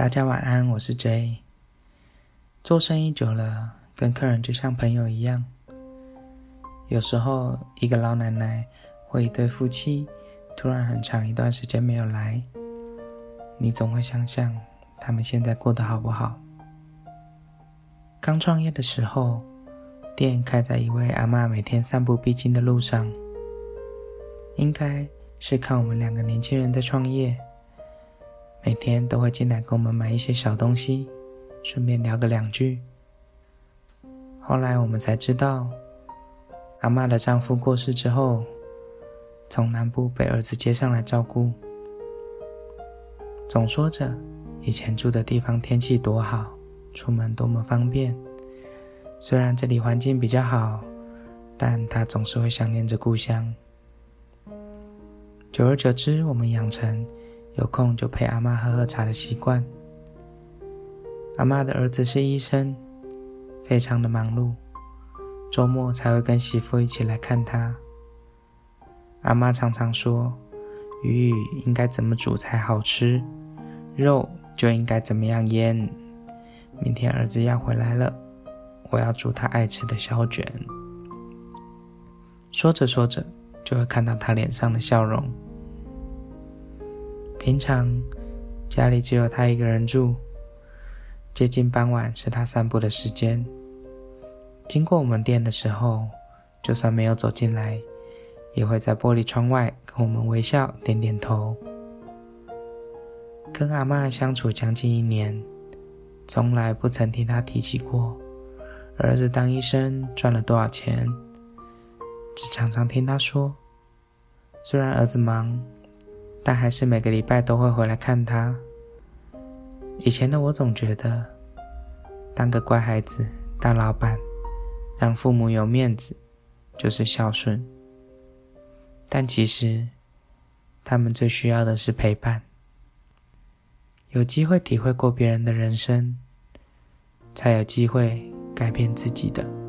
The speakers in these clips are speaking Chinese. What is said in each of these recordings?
大家晚安，我是 J。做生意久了，跟客人就像朋友一样。有时候，一个老奶奶或一对夫妻突然很长一段时间没有来，你总会想想他们现在过得好不好。刚创业的时候，店开在一位阿妈每天散步必经的路上，应该是看我们两个年轻人在创业，每天都会进来给我们买一些小东西，顺便聊个两句。后来我们才知道，阿妈的丈夫过世之后，从南部被儿子接上来照顾，总说着以前住的地方天气多好。出门多么方便！虽然这里环境比较好，但他总是会想念着故乡。久而久之，我们养成有空就陪阿妈喝喝茶的习惯。阿妈的儿子是医生，非常的忙碌，周末才会跟媳妇一起来看他。阿妈常常说：“鱼应该怎么煮才好吃，肉就应该怎么样腌。”明天儿子要回来了，我要煮他爱吃的小卷。说着说着，就会看到他脸上的笑容。平常家里只有他一个人住，接近傍晚是他散步的时间。经过我们店的时候，就算没有走进来，也会在玻璃窗外跟我们微笑点点头。跟阿妈相处将近一年。从来不曾听他提起过儿子当医生赚了多少钱，只常常听他说，虽然儿子忙，但还是每个礼拜都会回来看他。以前的我总觉得，当个乖孩子、当老板，让父母有面子，就是孝顺。但其实，他们最需要的是陪伴。有机会体会过别人的人生，才有机会改变自己的。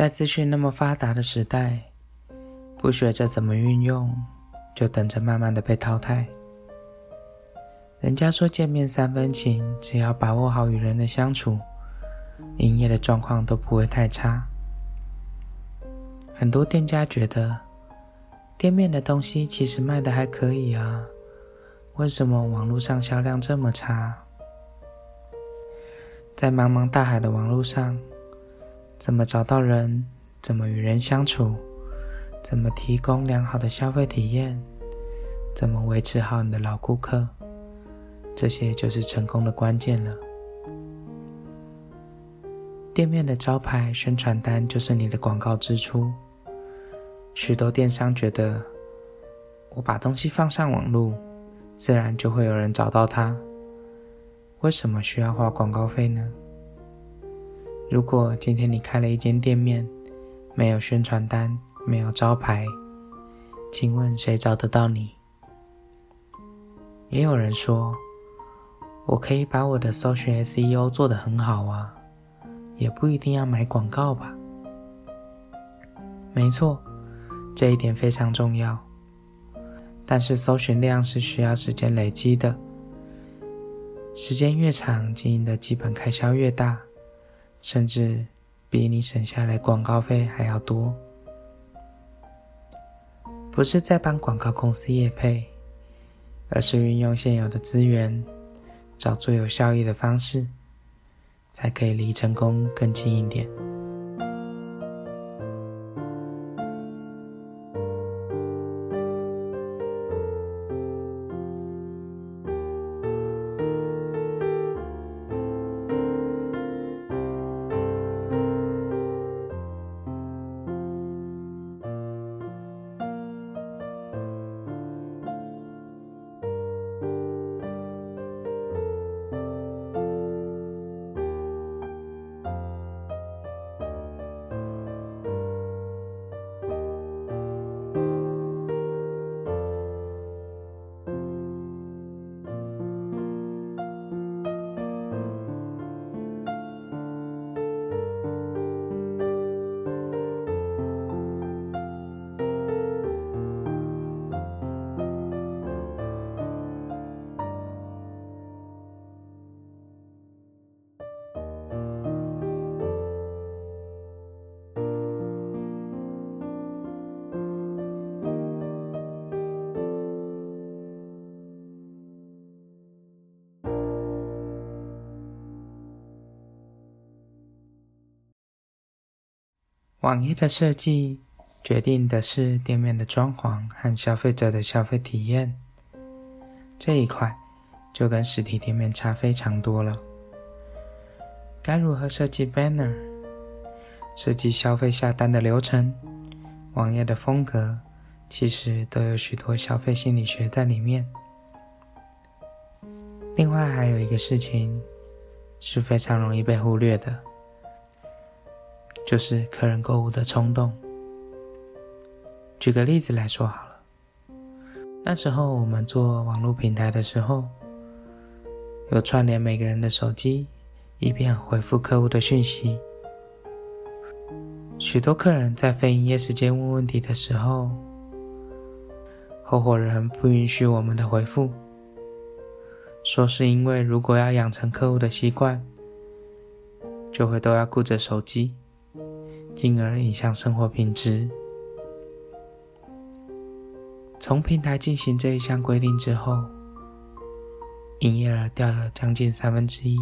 在资讯那么发达的时代，不学着怎么运用，就等着慢慢的被淘汰。人家说见面三分情，只要把握好与人的相处，营业的状况都不会太差。很多店家觉得店面的东西其实卖的还可以啊，为什么网络上销量这么差？在茫茫大海的网络上，怎么找到人？怎么与人相处？怎么提供良好的消费体验？怎么维持好你的老顾客？这些就是成功的关键了。店面的招牌、宣传单就是你的广告支出。许多电商觉得，我把东西放上网络，自然就会有人找到它。为什么需要花广告费呢？如果今天你开了一间店面，没有宣传单，没有招牌，请问谁找得到你？也有人说，我可以把我的搜寻 SEO 做得很好啊，也不一定要买广告吧？没错，这一点非常重要。但是搜寻量是需要时间累积的。时间越长，经营的基本开销越大，甚至比你省下来广告费还要多。不是在帮广告公司业配，而是运用现有的资源，找最有效益的方式，才可以离成功更近一点。网页的设计决定的是店面的装潢和消费者的消费体验，这一块就跟实体店面差非常多了。该如何设计 banner？设计消费下单的流程，网页的风格，其实都有许多消费心理学在里面。另外还有一个事情是非常容易被忽略的。就是客人购物的冲动。举个例子来说好了，那时候我们做网络平台的时候，有串联每个人的手机，以便回复客户的讯息。许多客人在非营业时间问问题的时候，合伙人不允许我们的回复，说是因为如果要养成客户的习惯，就会都要顾着手机。进而影响生活品质。从平台进行这一项规定之后，营业额掉了将近三分之一。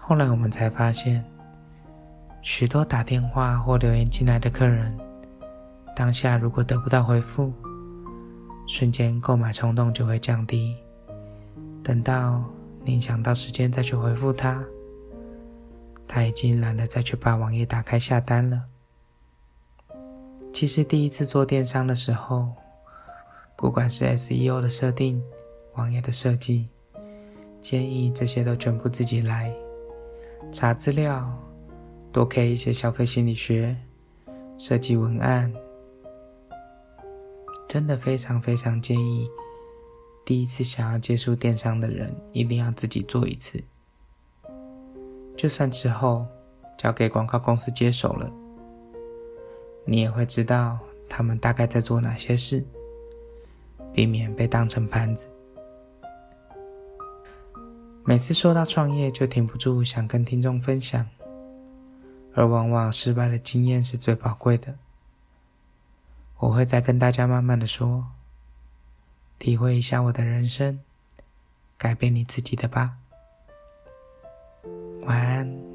后来我们才发现，许多打电话或留言进来的客人，当下如果得不到回复，瞬间购买冲动就会降低。等到您想到时间再去回复他。他已经懒得再去把网页打开下单了。其实第一次做电商的时候，不管是 SEO 的设定、网页的设计、建议这些都全部自己来，查资料，多看一些消费心理学，设计文案，真的非常非常建议，第一次想要接触电商的人一定要自己做一次。就算之后交给广告公司接手了，你也会知道他们大概在做哪些事，避免被当成盘子。每次说到创业，就停不住想跟听众分享，而往往失败的经验是最宝贵的。我会再跟大家慢慢的说，体会一下我的人生，改变你自己的吧。晚安。